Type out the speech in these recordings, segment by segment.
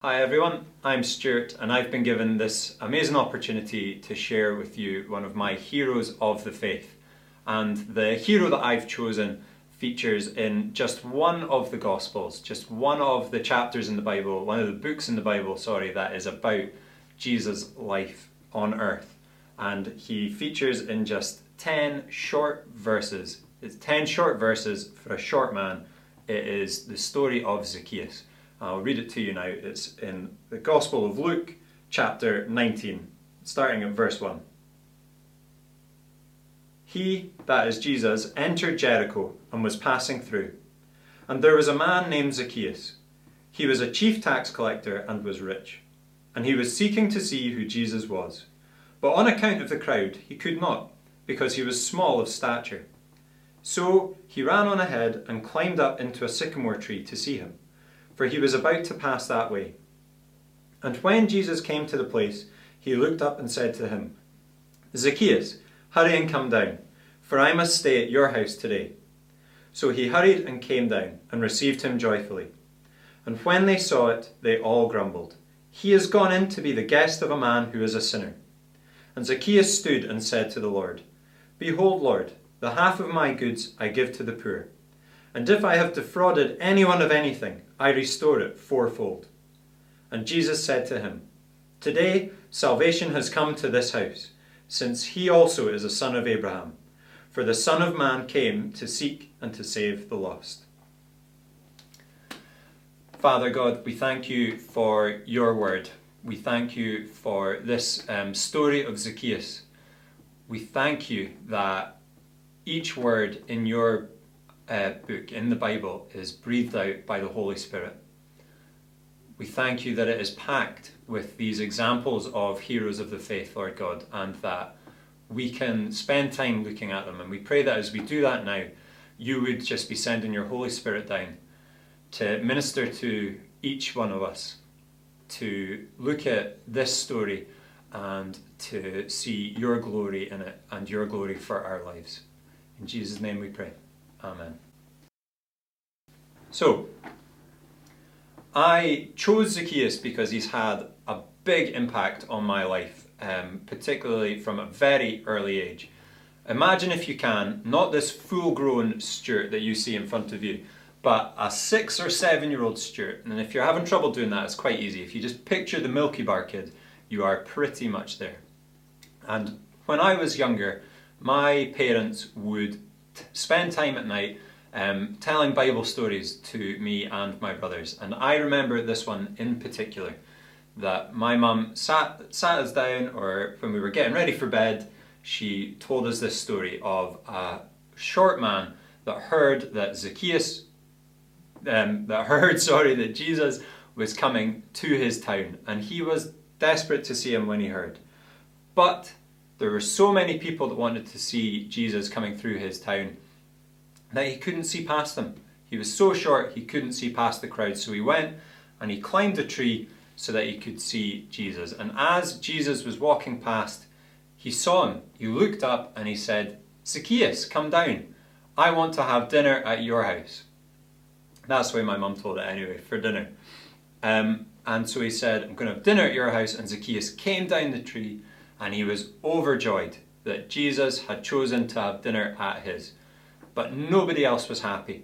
Hi everyone, I'm Stuart and I've been given this amazing opportunity to share with you one of my heroes of the faith. And the hero that I've chosen features in just one of the Gospels, just one of the chapters in the Bible, one of the books in the Bible, sorry, that is about Jesus' life on earth. And he features in just 10 short verses. It's 10 short verses for a short man. It is the story of Zacchaeus. I'll read it to you now. It's in the Gospel of Luke, chapter 19, starting at verse 1. He, that is Jesus, entered Jericho and was passing through. And there was a man named Zacchaeus. He was a chief tax collector and was rich. And he was seeking to see who Jesus was. But on account of the crowd, he could not, because he was small of stature. So he ran on ahead and climbed up into a sycamore tree to see him for he was about to pass that way. And when Jesus came to the place, he looked up and said to him, Zacchaeus, hurry and come down, for I must stay at your house today. So he hurried and came down and received him joyfully. And when they saw it, they all grumbled, He has gone in to be the guest of a man who is a sinner. And Zacchaeus stood and said to the Lord, Behold, Lord, the half of my goods I give to the poor. And if I have defrauded anyone of anything, I restore it fourfold. And Jesus said to him, Today salvation has come to this house, since he also is a son of Abraham. For the Son of Man came to seek and to save the lost. Father God, we thank you for your word. We thank you for this um, story of Zacchaeus. We thank you that each word in your uh, book in the Bible is breathed out by the Holy Spirit. We thank you that it is packed with these examples of heroes of the faith, Lord God, and that we can spend time looking at them. And we pray that as we do that now, you would just be sending your Holy Spirit down to minister to each one of us, to look at this story and to see your glory in it and your glory for our lives. In Jesus' name we pray. Amen. So, I chose Zacchaeus because he's had a big impact on my life, um, particularly from a very early age. Imagine, if you can, not this full grown Stuart that you see in front of you, but a six or seven year old Stuart. And if you're having trouble doing that, it's quite easy. If you just picture the Milky Bar kid, you are pretty much there. And when I was younger, my parents would spend time at night um, telling Bible stories to me and my brothers. And I remember this one in particular that my mum sat, sat us down, or when we were getting ready for bed, she told us this story of a short man that heard that Zacchaeus, um, that heard, sorry, that Jesus was coming to his town, and he was desperate to see him when he heard. But there were so many people that wanted to see Jesus coming through his town that he couldn't see past them. He was so short he couldn't see past the crowd. So he went and he climbed a tree so that he could see Jesus. And as Jesus was walking past, he saw him. He looked up and he said, Zacchaeus, come down. I want to have dinner at your house. That's the way my mum told it anyway, for dinner. Um, and so he said, I'm going to have dinner at your house. And Zacchaeus came down the tree and he was overjoyed that Jesus had chosen to have dinner at his. But nobody else was happy.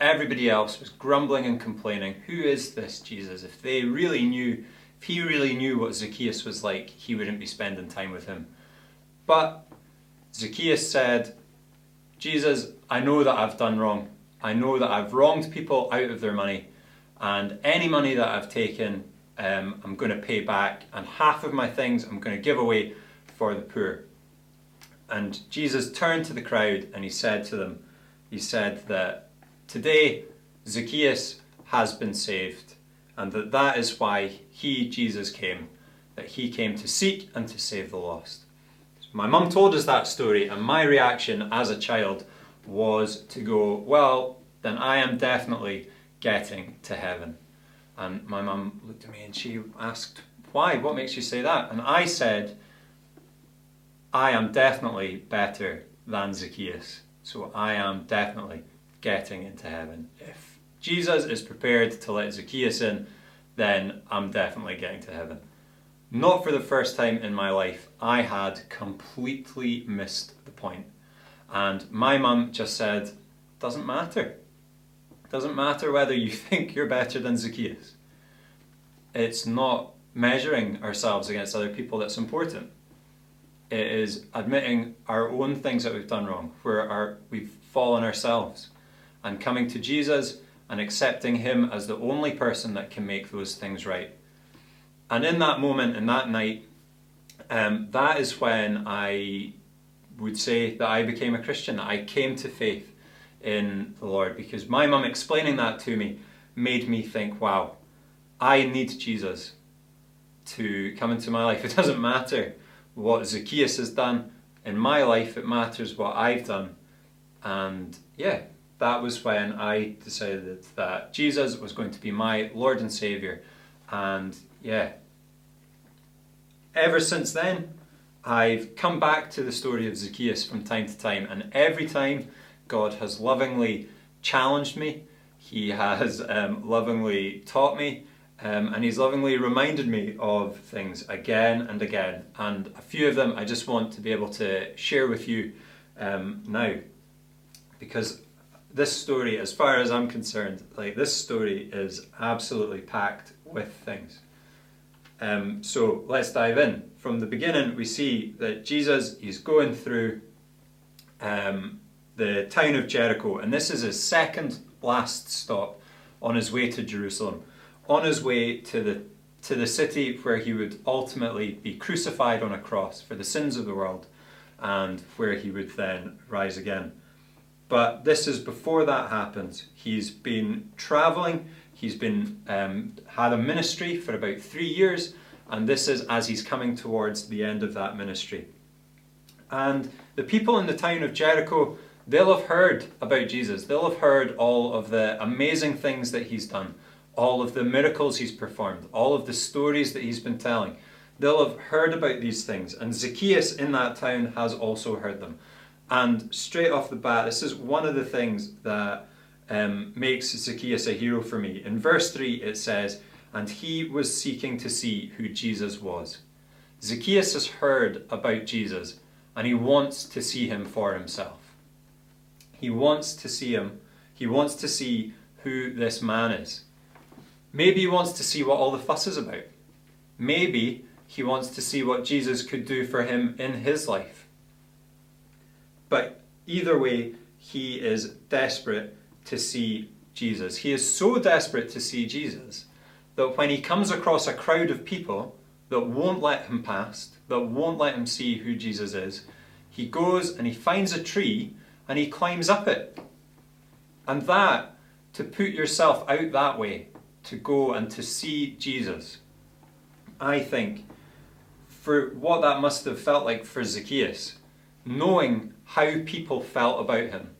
Everybody else was grumbling and complaining. Who is this Jesus? If they really knew, if he really knew what Zacchaeus was like, he wouldn't be spending time with him. But Zacchaeus said, Jesus, I know that I've done wrong. I know that I've wronged people out of their money, and any money that I've taken, um, I'm going to pay back, and half of my things I'm going to give away for the poor. And Jesus turned to the crowd and he said to them, he said that today Zacchaeus has been saved and that that is why he, Jesus, came, that he came to seek and to save the lost. My mum told us that story, and my reaction as a child was to go, Well, then I am definitely getting to heaven. And my mum looked at me and she asked, Why? What makes you say that? And I said, I am definitely better than Zacchaeus. So I am definitely getting into heaven. If Jesus is prepared to let Zacchaeus in, then I'm definitely getting to heaven. Not for the first time in my life, I had completely missed the point. And my mum just said, doesn't matter. Doesn't matter whether you think you're better than Zacchaeus. It's not measuring ourselves against other people that's important. It is admitting our own things that we've done wrong, where our, we've fallen ourselves, and coming to Jesus and accepting Him as the only person that can make those things right. And in that moment, in that night, um, that is when I would say that I became a Christian. that I came to faith in the Lord because my mum explaining that to me made me think, wow, I need Jesus to come into my life. It doesn't matter what Zacchaeus has done in my life, it matters what I've done. And yeah, that was when I decided that Jesus was going to be my Lord and Savior. And yeah, ever since then, I've come back to the story of Zacchaeus from time to time, and every time God has lovingly challenged me, He has um, lovingly taught me, um, and He's lovingly reminded me of things again and again. And a few of them I just want to be able to share with you um, now, because this story, as far as I'm concerned, like this story is absolutely packed with things. Um, so let's dive in. From the beginning, we see that Jesus is going through um, the town of Jericho, and this is his second last stop on his way to Jerusalem, on his way to the to the city where he would ultimately be crucified on a cross for the sins of the world, and where he would then rise again. But this is before that happens. He's been traveling He's been um, had a ministry for about three years, and this is as he's coming towards the end of that ministry. And the people in the town of Jericho, they'll have heard about Jesus. They'll have heard all of the amazing things that he's done, all of the miracles he's performed, all of the stories that he's been telling. They'll have heard about these things, and Zacchaeus in that town has also heard them. And straight off the bat, this is one of the things that um, makes Zacchaeus a hero for me. In verse 3, it says, And he was seeking to see who Jesus was. Zacchaeus has heard about Jesus and he wants to see him for himself. He wants to see him. He wants to see who this man is. Maybe he wants to see what all the fuss is about. Maybe he wants to see what Jesus could do for him in his life. But either way, he is desperate to see Jesus. He is so desperate to see Jesus that when he comes across a crowd of people that won't let him past, that won't let him see who Jesus is, he goes and he finds a tree and he climbs up it. And that, to put yourself out that way, to go and to see Jesus, I think, for what that must have felt like for Zacchaeus, knowing how people felt about him,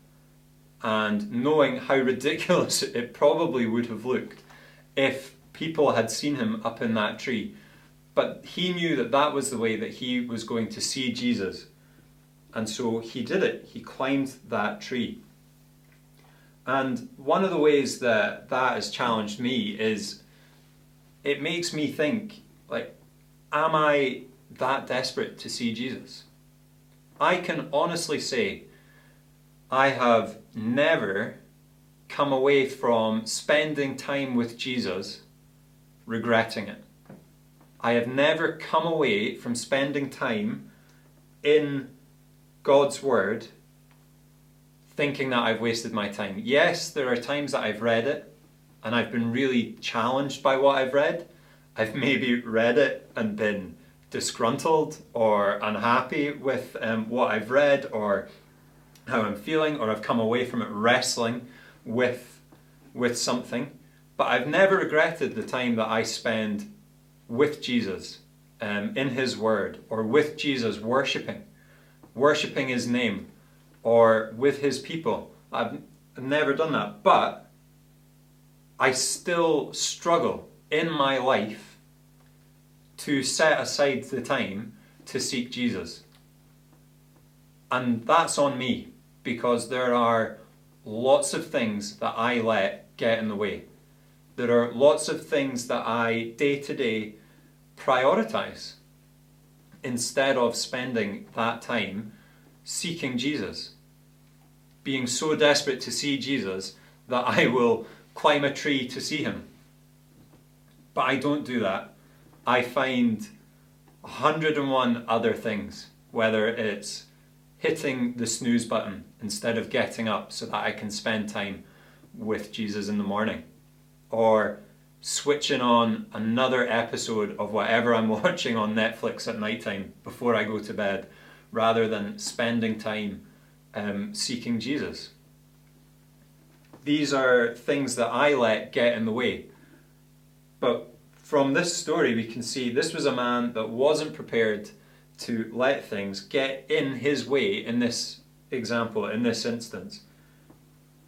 and knowing how ridiculous it probably would have looked if people had seen him up in that tree. But he knew that that was the way that he was going to see Jesus. And so he did it. He climbed that tree. And one of the ways that that has challenged me is it makes me think, like, am I that desperate to see Jesus? I can honestly say I have never come away from spending time with Jesus regretting it. I have never come away from spending time in God's Word thinking that I've wasted my time. Yes, there are times that I've read it and I've been really challenged by what I've read. I've maybe read it and been disgruntled or unhappy with um, what I've read or how I'm feeling or I've come away from it wrestling with, with something. But I've never regretted the time that I spend with Jesus um, in His Word or with Jesus worshipping, worshipping His name or with His people. I've never done that. But I still struggle in my life to set aside the time to seek Jesus. And that's on me because there are lots of things that I let get in the way. there are lots of things that I day to day prioritize instead of spending that time seeking Jesus. Being so desperate to see Jesus that I will climb a tree to see him. But I don't do that. I find 101 other things, whether it's hitting the snooze button instead of getting up so that I can spend time with Jesus in the morning, or switching on another episode of whatever I'm watching on Netflix at night time before I go to bed, rather than spending time um, seeking Jesus. These are things that I let get in the way. But from this story, we can see this was a man that wasn't prepared to let things get in his way in this example, in this instance.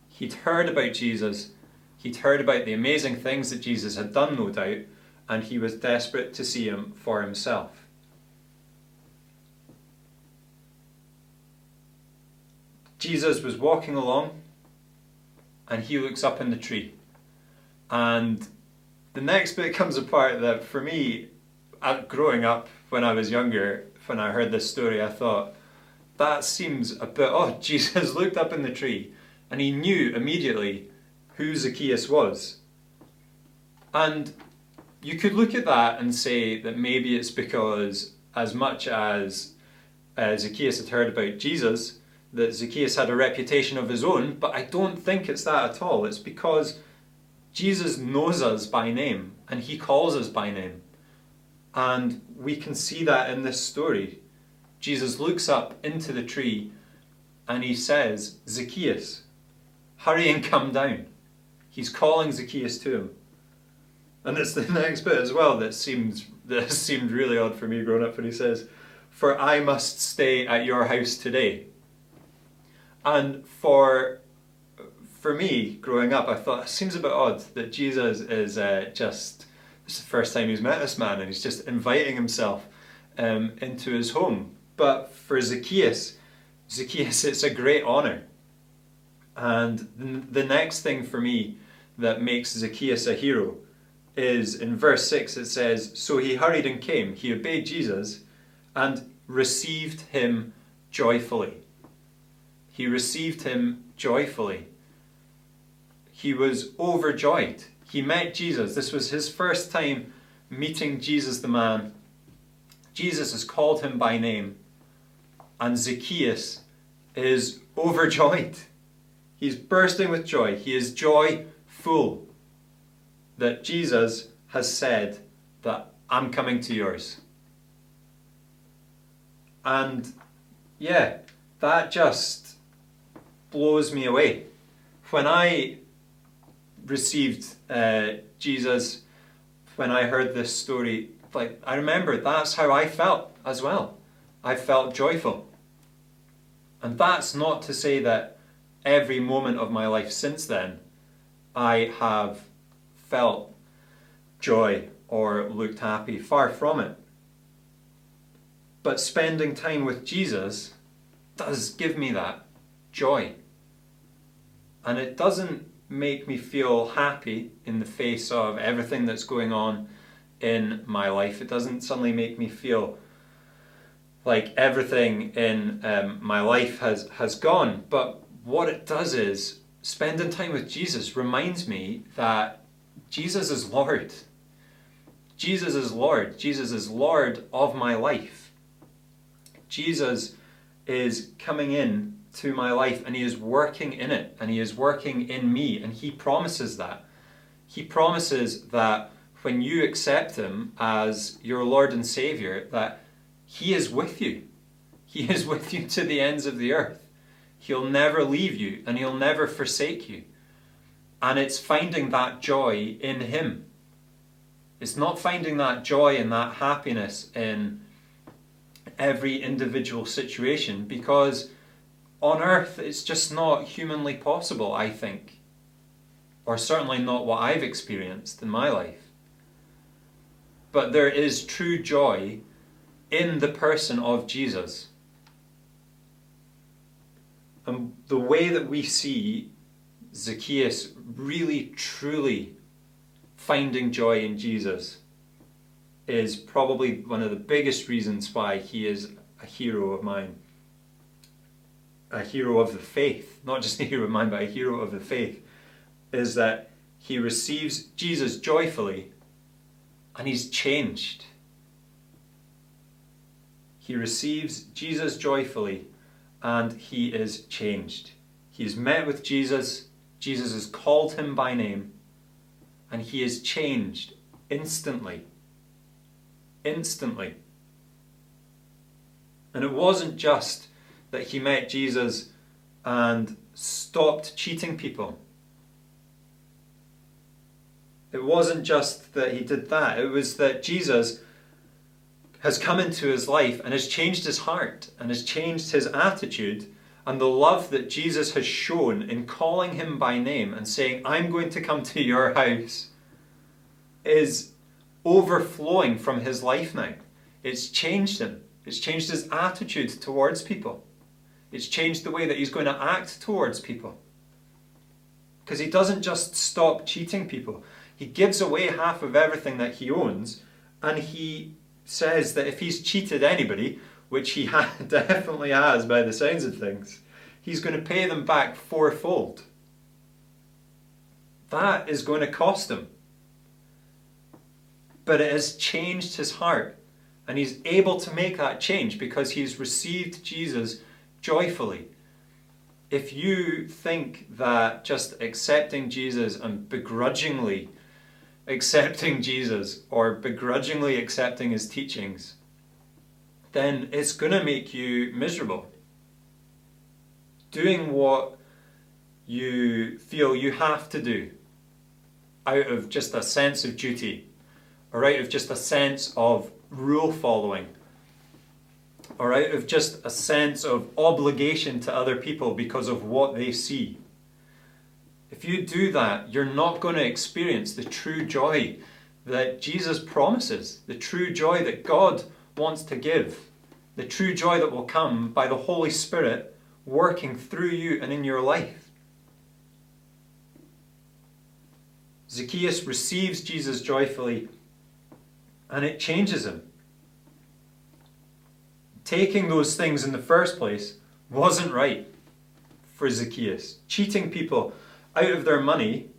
He'd heard about Jesus, he'd heard about the amazing things that Jesus had done, no doubt, and he was desperate to see him for himself. Jesus was walking along and he looks up in the tree. And the next bit comes apart that for me, growing up when I was younger, when I heard this story, I thought, that seems a bit odd. Jesus looked up in the tree and he knew immediately who Zacchaeus was. And you could look at that and say that maybe it's because, as much as uh, Zacchaeus had heard about Jesus, that Zacchaeus had a reputation of his own, but I don't think it's that at all. It's because Jesus knows us by name and he calls us by name. And we can see that in this story. Jesus looks up into the tree and he says, Zacchaeus, hurry and come down. He's calling Zacchaeus to him. And it's the next bit as well that seems that seemed really odd for me growing up when he says, For I must stay at your house today. And for for me, growing up, I thought it seems a bit odd that Jesus is uh, just this is the first time he's met this man and he's just inviting himself um, into his home. But for Zacchaeus, Zacchaeus, it's a great honor. And the next thing for me that makes Zacchaeus a hero is in verse 6 it says, So he hurried and came, he obeyed Jesus and received him joyfully. He received him joyfully he was overjoyed. He met Jesus. This was his first time meeting Jesus the man. Jesus has called him by name, and Zacchaeus is overjoyed. He's bursting with joy. He is joyful that Jesus has said that I'm coming to yours. And yeah, that just blows me away. When I received uh, Jesus, when I heard this story, like I remember that's how I felt as well. I felt joyful. And that's not to say that every moment of my life since then I have felt joy or looked happy. Far from it. But spending time with Jesus does give me that joy. And it doesn't make me feel happy in the face of everything that's going on in my life. It doesn't suddenly make me feel like everything in um, my life has, has gone. But what it does is spending time with Jesus reminds me that Jesus is Lord. Jesus is Lord. Jesus is Lord of my life. Jesus is coming in to my life and He is working in it and He is working in me and He promises that. He promises that when you accept Him as your Lord and Savior, that He is with you. He is with you to the ends of the earth. He'll never leave you and He'll never forsake you. And it's finding that joy in Him. It's not finding that joy and that happiness in every individual situation because on earth it's just not humanly possible, I think. Or certainly not what I've experienced in my life. But there is true joy in the person of Jesus. And the way that we see Zacchaeus really, truly finding joy in Jesus is probably one of the biggest reasons why he is a hero of mine. A hero of the faith, not just a hero of mine, but a hero of the faith, is that he receives Jesus joyfully and he's changed. He receives Jesus joyfully and he is changed. He's met with Jesus, Jesus has called him by name, and he is changed instantly. Instantly. And it wasn't just that he met Jesus and stopped cheating people. It wasn't just that he did that, it was that Jesus has come into his life and has changed his heart and has changed his attitude and the love that Jesus has shown in calling him by name and saying, I'm going to come to your house, is overflowing from his life now. It's changed him, it's changed his attitude towards people, it's changed the way that he's going to act towards people. Because he doesn't just stop cheating people, he gives away half of everything that he owns and he says that if he's cheated anybody, which he ha- definitely has by the sounds of things, he's going to pay them back fourfold. That is going to cost him. But it has changed his heart. And he's able to make that change because he's received Jesus joyfully. If you think that just accepting Jesus and begrudgingly accepting Jesus or begrudgingly accepting his teachings, then it's going to make you miserable. Doing what you feel you have to do out of just a sense of duty or out of just a sense of rule following or out of just a sense of obligation to other people because of what they see if you do that, you're not going to experience the true joy that Jesus promises, the true joy that God wants to give, the true joy that will come by the Holy Spirit working through you and in your life. Zacchaeus receives Jesus joyfully and it changes him. Taking those things in the first place wasn't right for Zacchaeus. Cheating people out of their money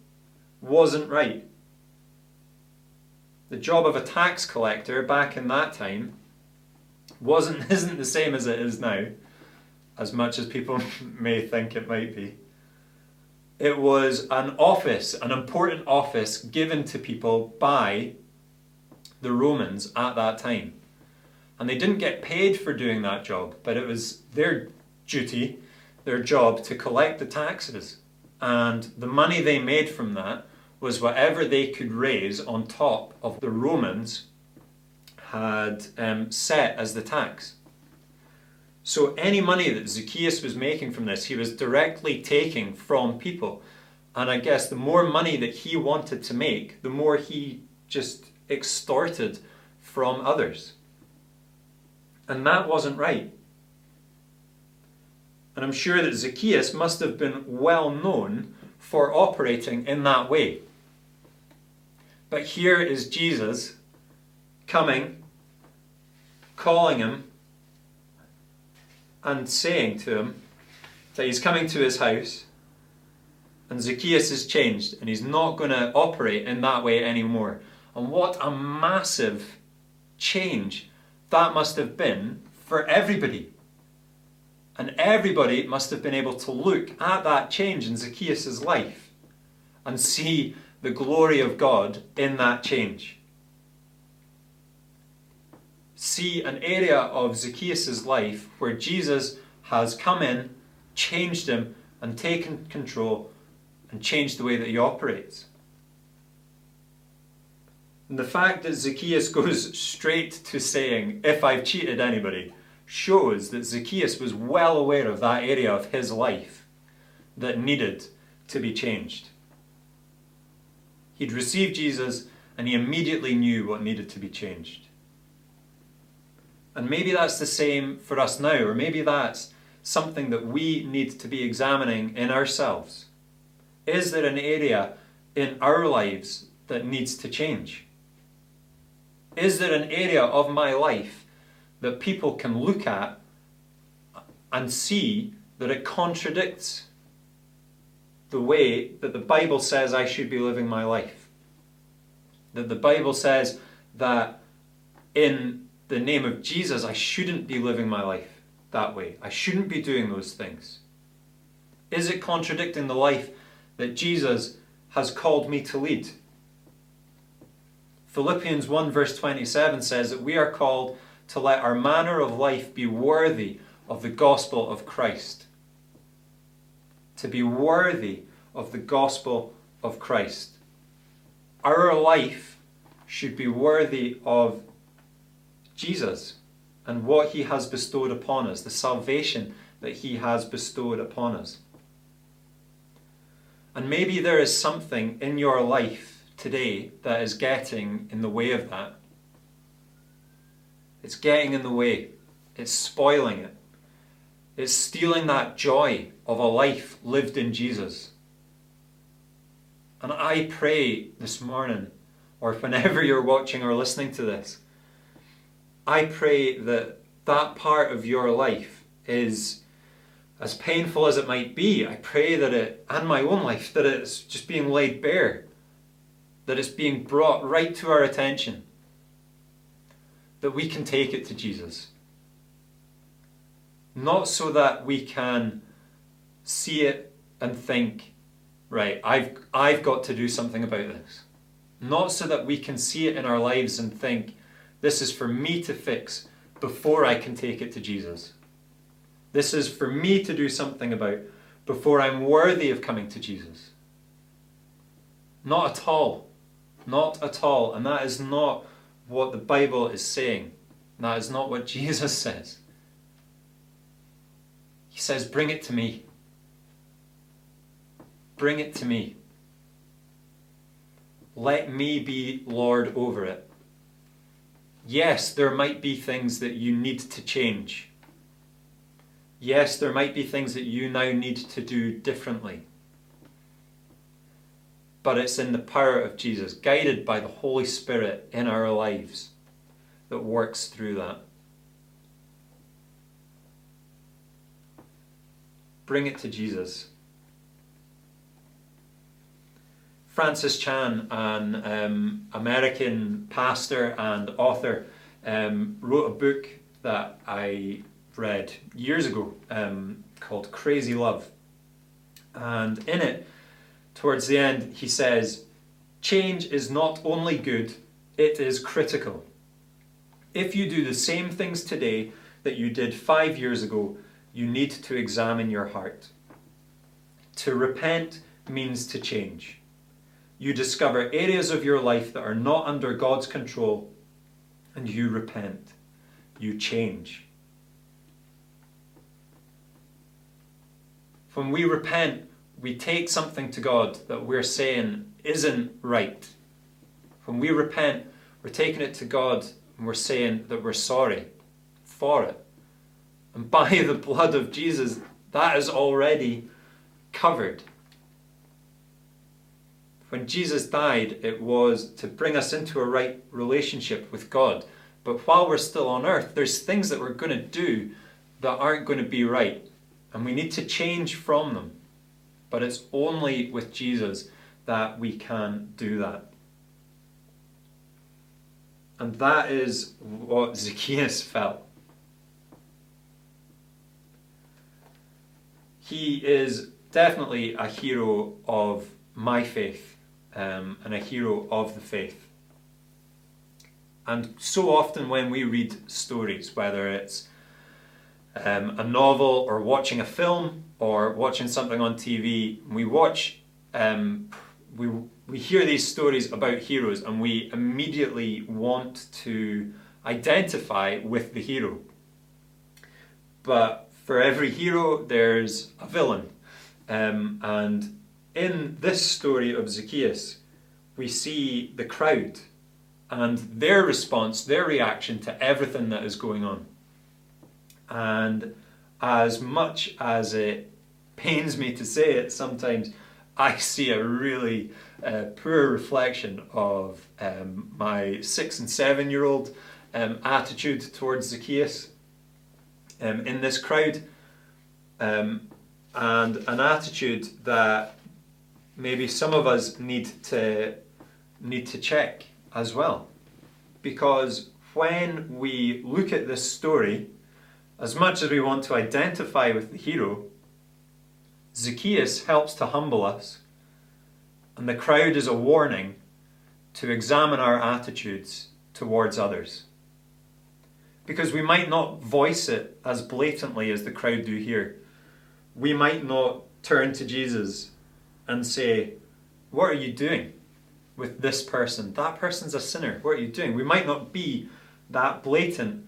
wasn't right. The job of a tax collector back in that time wasn't isn't the same as it is now, as much as people may think it might be. It was an office, an important office given to people by the Romans at that time. And they didn't get paid for doing that job, but it was their duty, their job to collect the taxes and the money they made from that was whatever they could raise on top of the Romans had um, set as the tax. So any money that Zacchaeus was making from this, he was directly taking from people. And I guess the more money that he wanted to make, the more he just extorted from others. And that wasn't right. And I'm sure that Zacchaeus must have been well known for operating in that way. But here is Jesus coming, calling him, and saying to him that he's coming to his house, and Zacchaeus has changed, and he's not going to operate in that way anymore. And what a massive change that must have been for everybody. And everybody must have been able to look at that change in Zacchaeus' life and see the glory of God in that change. See an area of Zacchaeus' life where Jesus has come in, changed him, and taken control and changed the way that he operates. And the fact that Zacchaeus goes straight to saying, If I've cheated anybody, shows that Zacchaeus was well aware of that area of his life that needed to be changed. He'd received Jesus and he immediately knew what needed to be changed. And maybe that's the same for us now, or maybe that's something that we need to be examining in ourselves. Is there an area in our lives that needs to change? Is there an area of my life that people can look at and see that it contradicts the way that the Bible says I should be living my life? That the Bible says that in the name of Jesus, I shouldn't be living my life that way. I shouldn't be doing those things. Is it contradicting the life that Jesus has called me to lead? Philippians 1 verse 27 says that we are called to let our manner of life be worthy of the gospel of Christ. To be worthy of the gospel of Christ. Our life should be worthy of Jesus and what he has bestowed upon us, the salvation that he has bestowed upon us. And maybe there is something in your life today that is getting in the way of that. It's getting in the way, it's spoiling it, it's stealing that joy of a life lived in Jesus. And I pray this morning, or whenever you're watching or listening to this, I pray that that part of your life is as painful as it might be. I pray that it, and my own life, that it's just being laid bare, that it's being brought right to our attention, that we can take it to Jesus. Not so that we can see it and think, right, I've, I've got to do something about this. Not so that we can see it in our lives and think, this is for me to fix before I can take it to Jesus. This is for me to do something about before I'm worthy of coming to Jesus. Not at all. Not at all. And that is not what the Bible is saying. That is not what Jesus says. He says, Bring it to me. Bring it to me. Let me be Lord over it yes, there might be things that you need to change. Yes, there might be things that you now need to do differently. But it's in the power of Jesus, guided by the Holy Spirit in our lives, that works through that. Bring it to Jesus. Francis Chan, an um, American pastor and author, um, wrote a book that I read years ago um, called Crazy Love. And in it, towards the end, he says, Change is not only good, it is critical. If you do the same things today that you did five years ago, you need to examine your heart. To repent means to change you discover areas of your life that are not under God's control, and you repent. You change. When we repent, we take something to God that we're saying isn't right. When we repent, we're taking it to God and we're saying that we're sorry for it. And by the blood of Jesus, that is already covered. When Jesus died, it was to bring us into a right relationship with God. But while we're still on earth, there's things that we're going to do that aren't going to be right. And we need to change from them. But it's only with Jesus that we can do that. And that is what Zacchaeus felt. He is definitely a hero of my faith um, and a hero of the faith. And so often when we read stories, whether it's um, a novel or watching a film or watching something on TV, we watch, um, we, we hear these stories about heroes and we immediately want to identify with the hero. But for every hero, there's a villain. Um, and in this story of Zacchaeus, we see the crowd and their response, their reaction to everything that is going on. And as much as it pains me to say it sometimes, I see a really uh, poor reflection of um, my six and seven year old um, attitude towards Zacchaeus um, in this crowd, um, and an attitude that maybe some of us need to need to check as well, because when we look at this story, as much as we want to identify with the hero, Zacchaeus helps to humble us, and the crowd is a warning to examine our attitudes towards others. Because we might not voice it as blatantly as the crowd do here. We might not turn to Jesus and say, What are you doing with this person? That person's a sinner. What are you doing? We might not be that blatant,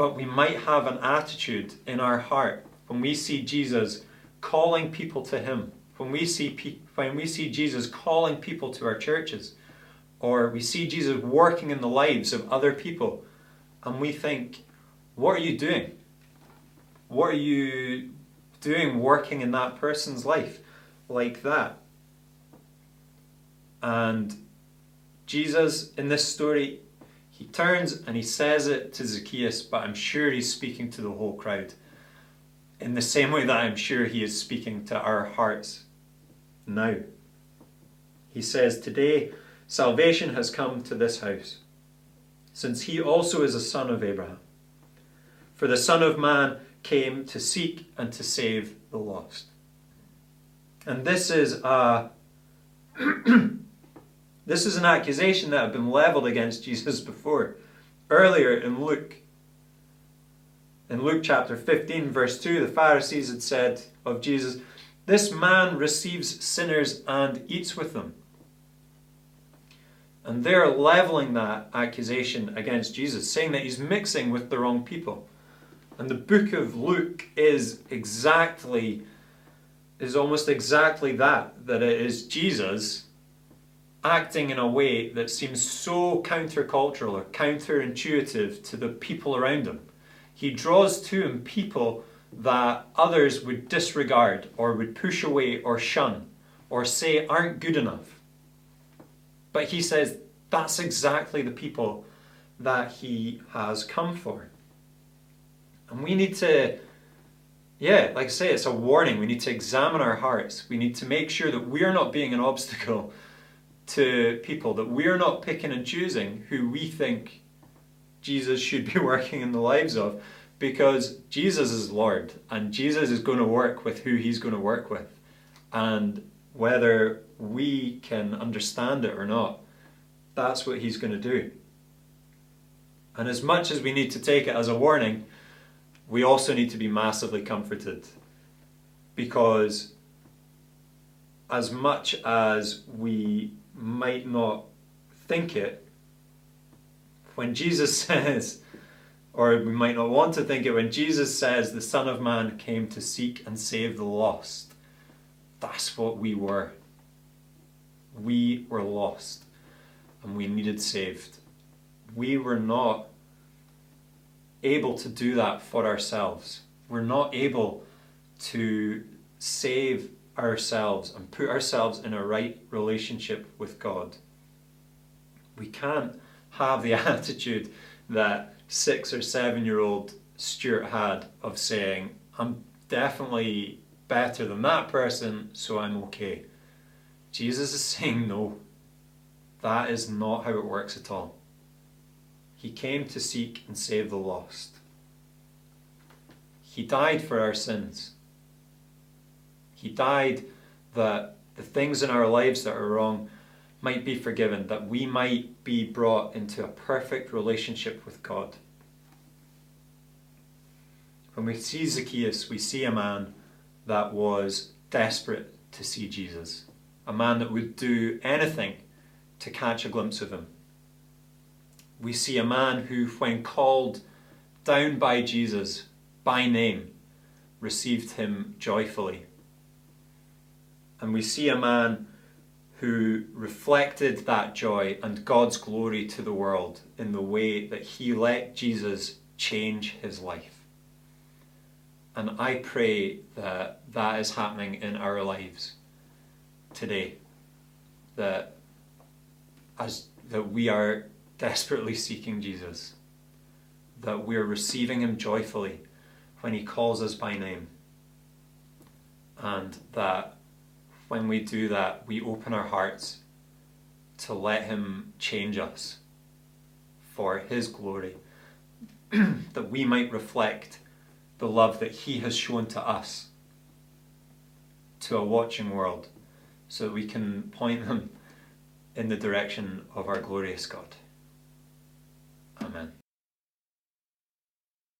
but we might have an attitude in our heart when we see Jesus calling people to Him, when we see, pe- when we see Jesus calling people to our churches, or we see Jesus working in the lives of other people, and we think, What are you doing? What are you doing working in that person's life like that? And Jesus, in this story, he turns and he says it to Zacchaeus, but I'm sure he's speaking to the whole crowd. In the same way that I'm sure he is speaking to our hearts now. He says, Today salvation has come to this house, since he also is a son of Abraham. For the Son of Man came to seek and to save the lost. And this is a This is an accusation that had been leveled against Jesus before. Earlier in Luke, in Luke chapter 15, verse 2, the Pharisees had said of Jesus, This man receives sinners and eats with them. And they're leveling that accusation against Jesus, saying that he's mixing with the wrong people. And the book of Luke is exactly, is almost exactly that, that it is Jesus acting in a way that seems so countercultural or counterintuitive to the people around him. He draws to him people that others would disregard or would push away or shun or say aren't good enough. But he says that's exactly the people that he has come for. And we need to, yeah, like I say, it's a warning. We need to examine our hearts. We need to make sure that we're not being an obstacle to people that we're not picking and choosing who we think Jesus should be working in the lives of because Jesus is Lord and Jesus is going to work with who he's going to work with. And whether we can understand it or not, that's what he's going to do. And as much as we need to take it as a warning, we also need to be massively comforted because as much as we might not think it, when Jesus says, or we might not want to think it, when Jesus says the Son of Man came to seek and save the lost, that's what we were. We were lost and we needed saved. We were not able to do that for ourselves. We're not able to save ourselves and put ourselves in a right relationship with God. We can't have the attitude that six or seven year old Stuart had of saying, I'm definitely better than that person, so I'm okay. Jesus is saying, no, that is not how it works at all. He came to seek and save the lost. He died for our sins. He died that the things in our lives that are wrong might be forgiven, that we might be brought into a perfect relationship with God. When we see Zacchaeus, we see a man that was desperate to see Jesus, a man that would do anything to catch a glimpse of him. We see a man who, when called down by Jesus by name, received him joyfully and we see a man who reflected that joy and God's glory to the world in the way that he let Jesus change his life. And I pray that that is happening in our lives. today that as that we are desperately seeking Jesus, that we're receiving him joyfully when he calls us by name. And that when we do that, we open our hearts to let him change us for his glory, that we might reflect the love that he has shown to us to a watching world so that we can point them in the direction of our glorious God. Amen.